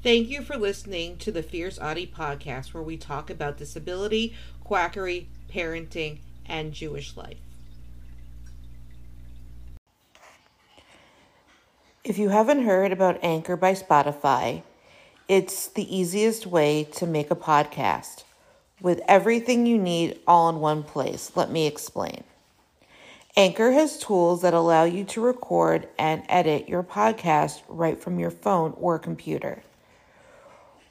Thank you for listening to the Fierce Autie podcast, where we talk about disability, quackery, parenting, and Jewish life. If you haven't heard about Anchor by Spotify, it's the easiest way to make a podcast with everything you need all in one place. Let me explain. Anchor has tools that allow you to record and edit your podcast right from your phone or computer.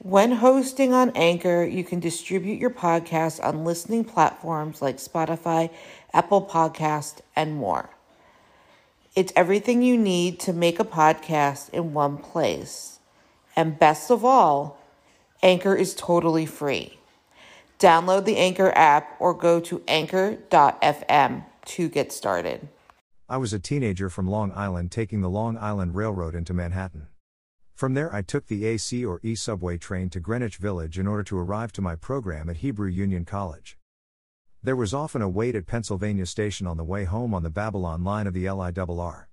When hosting on Anchor, you can distribute your podcast on listening platforms like Spotify, Apple Podcast, and more. It's everything you need to make a podcast in one place. And best of all, Anchor is totally free. Download the Anchor app or go to anchor.fm to get started. I was a teenager from Long Island taking the Long Island Railroad into Manhattan. From there, I took the AC or E subway train to Greenwich Village in order to arrive to my program at Hebrew Union College. There was often a wait at Pennsylvania Station on the way home on the Babylon line of the LIRR.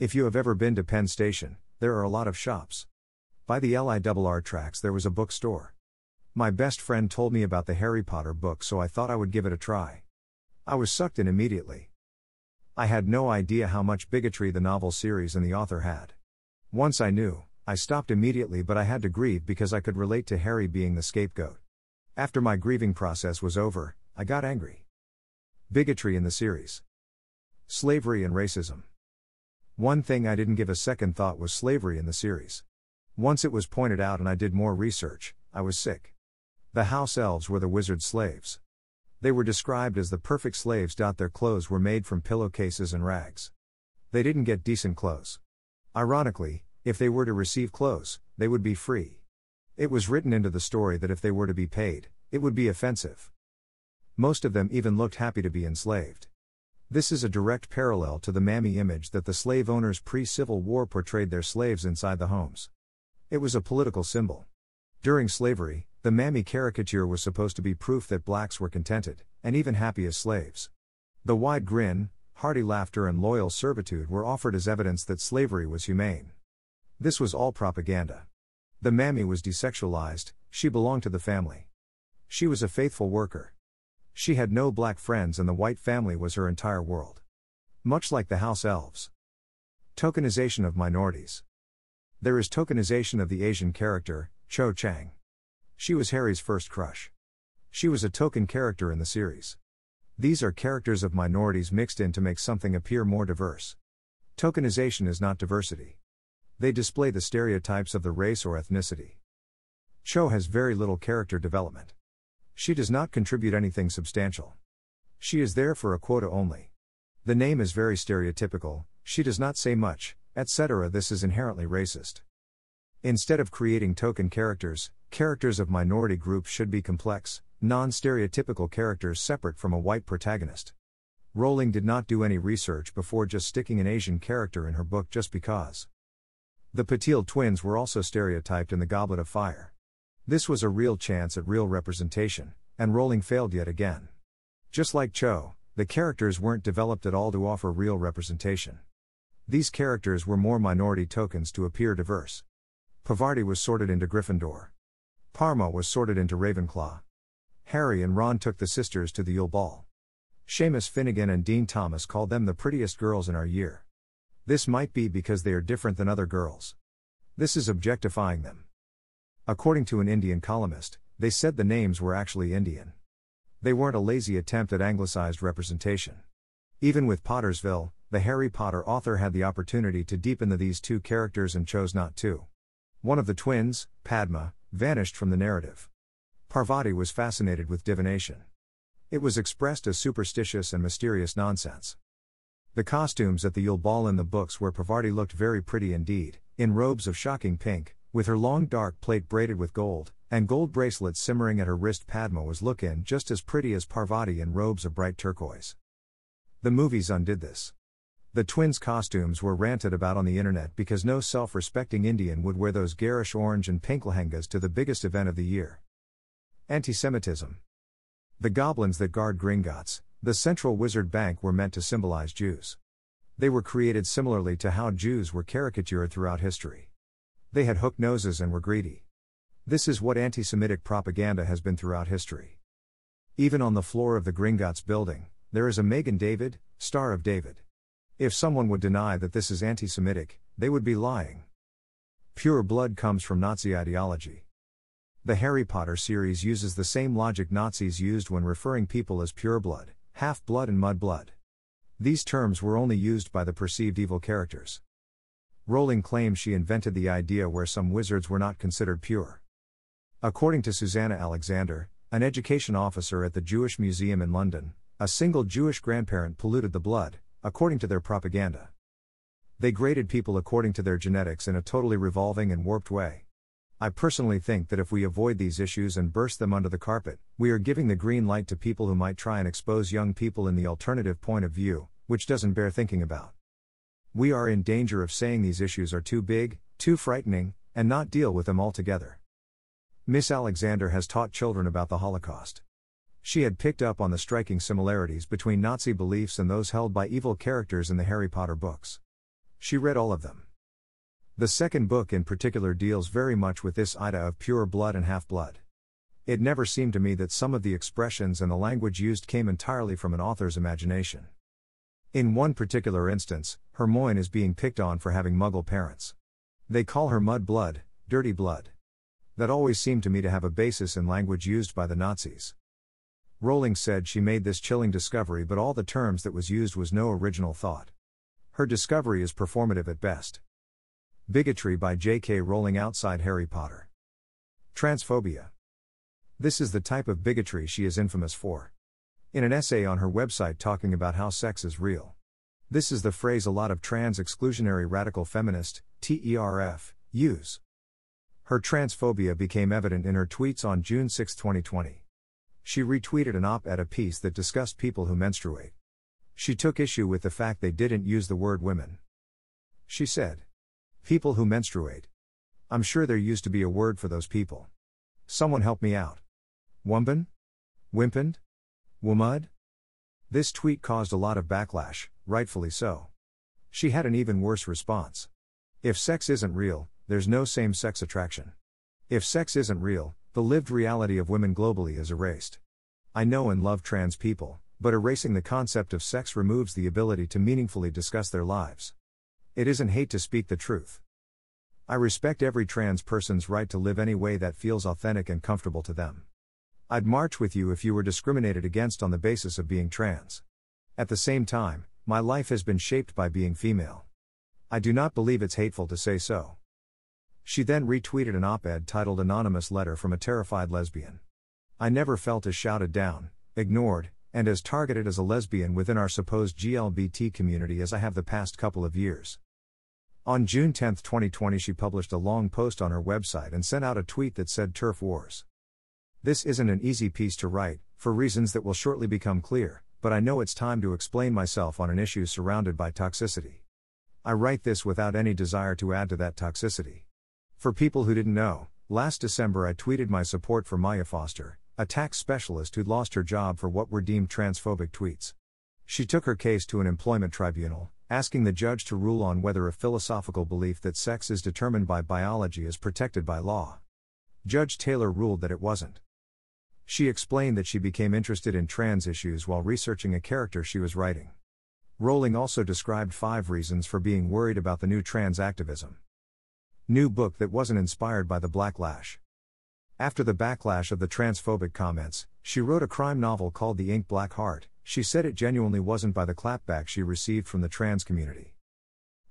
If you have ever been to Penn Station, there are a lot of shops. By the LIRR tracks, there was a bookstore. My best friend told me about the Harry Potter book, so I thought I would give it a try. I was sucked in immediately. I had no idea how much bigotry the novel series and the author had. Once I knew, I stopped immediately, but I had to grieve because I could relate to Harry being the scapegoat. After my grieving process was over, I got angry. Bigotry in the series. Slavery and racism. One thing I didn't give a second thought was slavery in the series. Once it was pointed out and I did more research, I was sick. The house elves were the wizard slaves. They were described as the perfect slaves. Their clothes were made from pillowcases and rags. They didn't get decent clothes. Ironically, if they were to receive clothes, they would be free. It was written into the story that if they were to be paid, it would be offensive. Most of them even looked happy to be enslaved. This is a direct parallel to the mammy image that the slave owners pre Civil War portrayed their slaves inside the homes. It was a political symbol. During slavery, the mammy caricature was supposed to be proof that blacks were contented, and even happy as slaves. The wide grin, hearty laughter, and loyal servitude were offered as evidence that slavery was humane. This was all propaganda. The mammy was desexualized, she belonged to the family. She was a faithful worker. She had no black friends, and the white family was her entire world. Much like the house elves. Tokenization of minorities. There is tokenization of the Asian character, Cho Chang. She was Harry's first crush. She was a token character in the series. These are characters of minorities mixed in to make something appear more diverse. Tokenization is not diversity. They display the stereotypes of the race or ethnicity. Cho has very little character development. She does not contribute anything substantial. She is there for a quota only. The name is very stereotypical, she does not say much, etc. This is inherently racist. Instead of creating token characters, characters of minority groups should be complex, non stereotypical characters separate from a white protagonist. Rowling did not do any research before just sticking an Asian character in her book just because. The Patil twins were also stereotyped in The Goblet of Fire. This was a real chance at real representation, and Rowling failed yet again. Just like Cho, the characters weren't developed at all to offer real representation. These characters were more minority tokens to appear diverse. Parvati was sorted into Gryffindor. Padma was sorted into Ravenclaw. Harry and Ron took the sisters to the Yule Ball. Seamus Finnegan and Dean Thomas called them the prettiest girls in our year. This might be because they are different than other girls. This is objectifying them. According to an Indian columnist, they said the names were actually Indian. They weren't a lazy attempt at anglicized representation. Even with Pottermore, the Harry Potter author had the opportunity to deepen the these two characters and chose not to. One of the twins, Padma, vanished from the narrative. Parvati was fascinated with divination. It was expressed as superstitious and mysterious nonsense. The costumes at the Yule Ball in the books where Parvati looked very pretty indeed, in robes of shocking pink, with her long dark plate braided with gold, and gold bracelets simmering at her wrist. Padma was looking just as pretty as Parvati in robes of bright turquoise. The movies undid this. The twins' costumes were ranted about on the internet because no self respecting Indian would wear those garish orange and pink lehengas to the biggest event of the year. Anti Semitism. The goblins that guard Gringotts, the central wizard bank were meant to symbolize Jews. They were created similarly to how Jews were caricatured throughout history. They had hooked noses and were greedy. This is what anti Semitic propaganda has been throughout history. Even on the floor of the Gringotts building, there is a Magen David, Star of David. If someone would deny that this is anti Semitic, they would be lying. Pure blood comes from Nazi ideology. The Harry Potter series uses the same logic Nazis used when referring people as pure blood, half blood, and mud blood. These terms were only used by the perceived evil characters. Rowling claims she invented the idea where some wizards were not considered pure. According to Susanna Alexander, an education officer at the Jewish Museum in London, a single Jewish grandparent polluted the blood, according to their propaganda. They graded people according to their genetics in a totally revolving and warped way. I personally think that if we avoid these issues and burst them under the carpet, we are giving the green light to people who might try and expose young people in the alternative point of view, which doesn't bear thinking about. We are in danger of saying these issues are too big, too frightening, and not deal with them altogether. Miss Alexander has taught children about the Holocaust. She had picked up on the striking similarities between Nazi beliefs and those held by evil characters in the Harry Potter books. She read all of them. The second book in particular deals very much with this idea of pure blood and half blood. It never seemed to me that some of the expressions and the language used came entirely from an author's imagination. In one particular instance, Hermione is being picked on for having muggle parents. They call her mud blood, dirty blood. That always seemed to me to have a basis in language used by the Nazis. Rowling said she made this chilling discovery, but all the terms that was used was no original thought. Her discovery is performative at best. Bigotry by J.K. Rowling outside Harry Potter. Transphobia. This is the type of bigotry she is infamous for. In an essay on her website talking about how sex is real. This is the phrase a lot of trans exclusionary radical feminist, TERF, use. Her transphobia became evident in her tweets on June 6, 2020. She retweeted an op ed a piece that discussed people who menstruate. She took issue with the fact they didn't use the word women. She said, People who menstruate. I'm sure there used to be a word for those people. Someone help me out. Wumben? Wimpund? Woomud? This tweet caused a lot of backlash, rightfully so. She had an even worse response. If sex isn't real, there's no same sex attraction. If sex isn't real, the lived reality of women globally is erased. I know and love trans people, but erasing the concept of sex removes the ability to meaningfully discuss their lives. It isn't hate to speak the truth. I respect every trans person's right to live any way that feels authentic and comfortable to them. I'd march with you if you were discriminated against on the basis of being trans. At the same time, my life has been shaped by being female. I do not believe it's hateful to say so. She then retweeted an op ed titled Anonymous Letter from a Terrified Lesbian. I never felt as shouted down, ignored, and as targeted as a lesbian within our supposed GLBT community as I have the past couple of years. On June 10, 2020, she published a long post on her website and sent out a tweet that said TERF Wars. This isn't an easy piece to write, for reasons that will shortly become clear, but I know it's time to explain myself on an issue surrounded by toxicity. I write this without any desire to add to that toxicity. For people who didn't know, last December I tweeted my support for Maya Forstater, a tax specialist who'd lost her job for what were deemed transphobic tweets. She took her case to an employment tribunal, asking the judge to rule on whether a philosophical belief that sex is determined by biology is protected by law. Judge Tayler ruled that it wasn't. She explained that she became interested in trans issues while researching a character she was writing. Rowling also described five reasons for being worried about the new trans activism. New book that wasn't inspired by the backlash. After the backlash of the transphobic comments, she wrote a crime novel called The Ink Black Heart. She said it genuinely wasn't by the clapback she received from the trans community.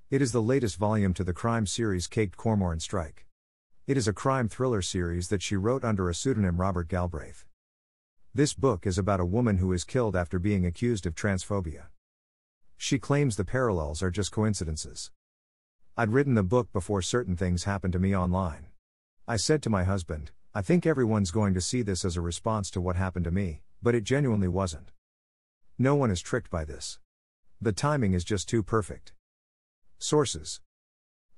It is the latest volume to the crime series Caked Cormoran Strike. It is a crime thriller series that she wrote under a pseudonym Robert Galbraith. This book is about a woman who is killed after being accused of transphobia. She claims the parallels are just coincidences. I'd written the book before certain things happened to me online. I said to my husband, I think everyone's going to see this as a response to what happened to me, but it genuinely wasn't. No one is tricked by this. The timing is just too perfect. Sources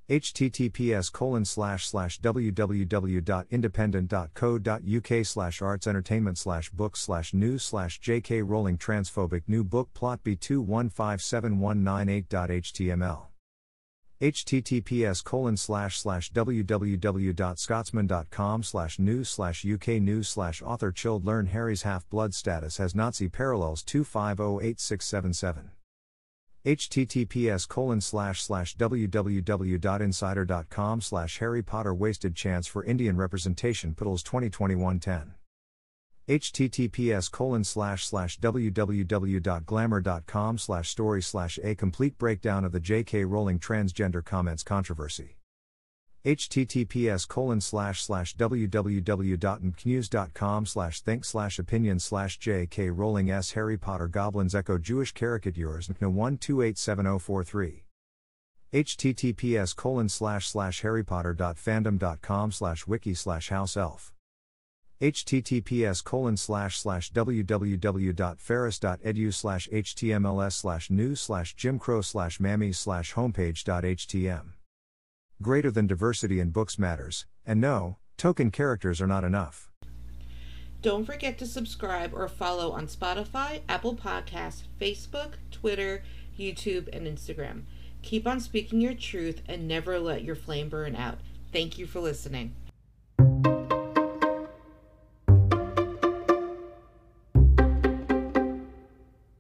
https colon slash slash www.independent.co.uk slash arts entertainment slash books slash news slash jk rowling transphobic new book plot b2157198.html https colon slash slash www.scotsman.com slash news slash uk news slash author chilled learn harry's half-blood status has nazi parallels 2508677 https colon slash slash www.insider.com slash harry potter wasted chance for indian representation puddles 2021 10 https colon slash slash www.glamour.com slash story slash a complete breakdown of the J.K. Rowling transgender comments controversy. https colon slash slash www.nbcnews.com slash think slash opinion slash J.K. Rowling S. Harry Potter Goblins Echo Jewish Caricatures NKNA 1287043 https colon slash slash harrypotter.fandom.com slash wiki slash house elf https colon slash slash www.ferris.edu slash htmls slash news slash jimcrow slash mammy slash homepage.htm. Greater than diversity in books matters, and no, token characters are not enough. Don't forget to subscribe or follow on Spotify, Apple Podcasts, Facebook, Twitter, YouTube, and Instagram. Keep on speaking your truth and never let your flame burn out. Thank you for listening.